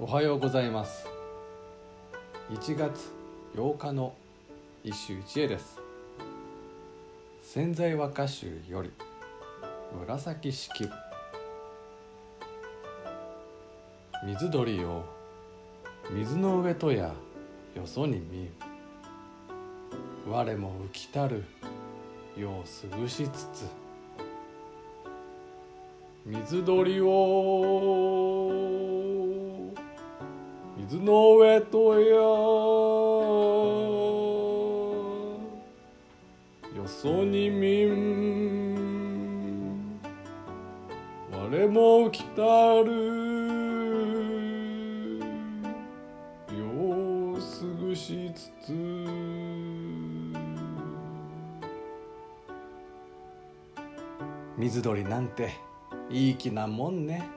おはようございます。1月8日の一首一会です。潜在和歌集より紫式。部水鳥を水の上とやよそに見う我も浮きたるよう過ぐしつつ水鳥をの上とやよそに見ん。我も来たる。ようすぐしつつ。水鳥なんていい気なもんね。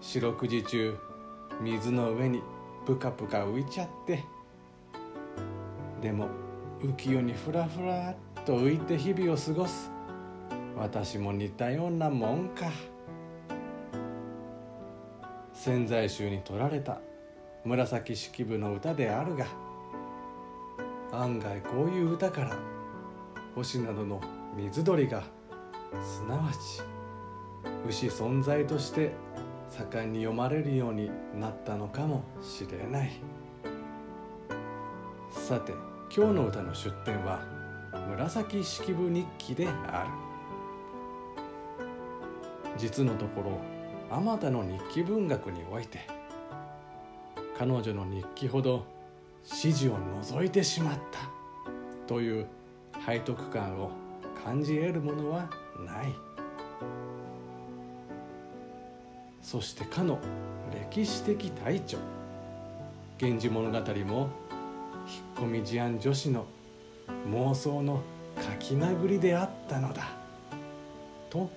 四六時中水の上にぷかぷか浮いちゃってでも浮世にふらふらっと浮いて日々を過ごす。私も似たようなもんか。潜在集に取られた。紫式部の歌であるが案外こういう歌から星などの水鳥がすなわち牛存在として盛んに読まれるようになったのかもしれない。さて今日の歌の出典は紫式部日記である。実のところあまたの日記文学において彼女の日記ほど詩事を除いてしまったという背徳感を感じ得るものはない。そしてかの歴史的隊長源氏物語も引っ込み思案女子の妄想の書き殴りであったのだ。と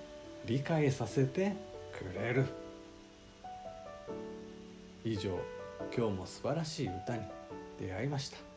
理解させてくれる。以上今日も素晴らしい歌に出会いました。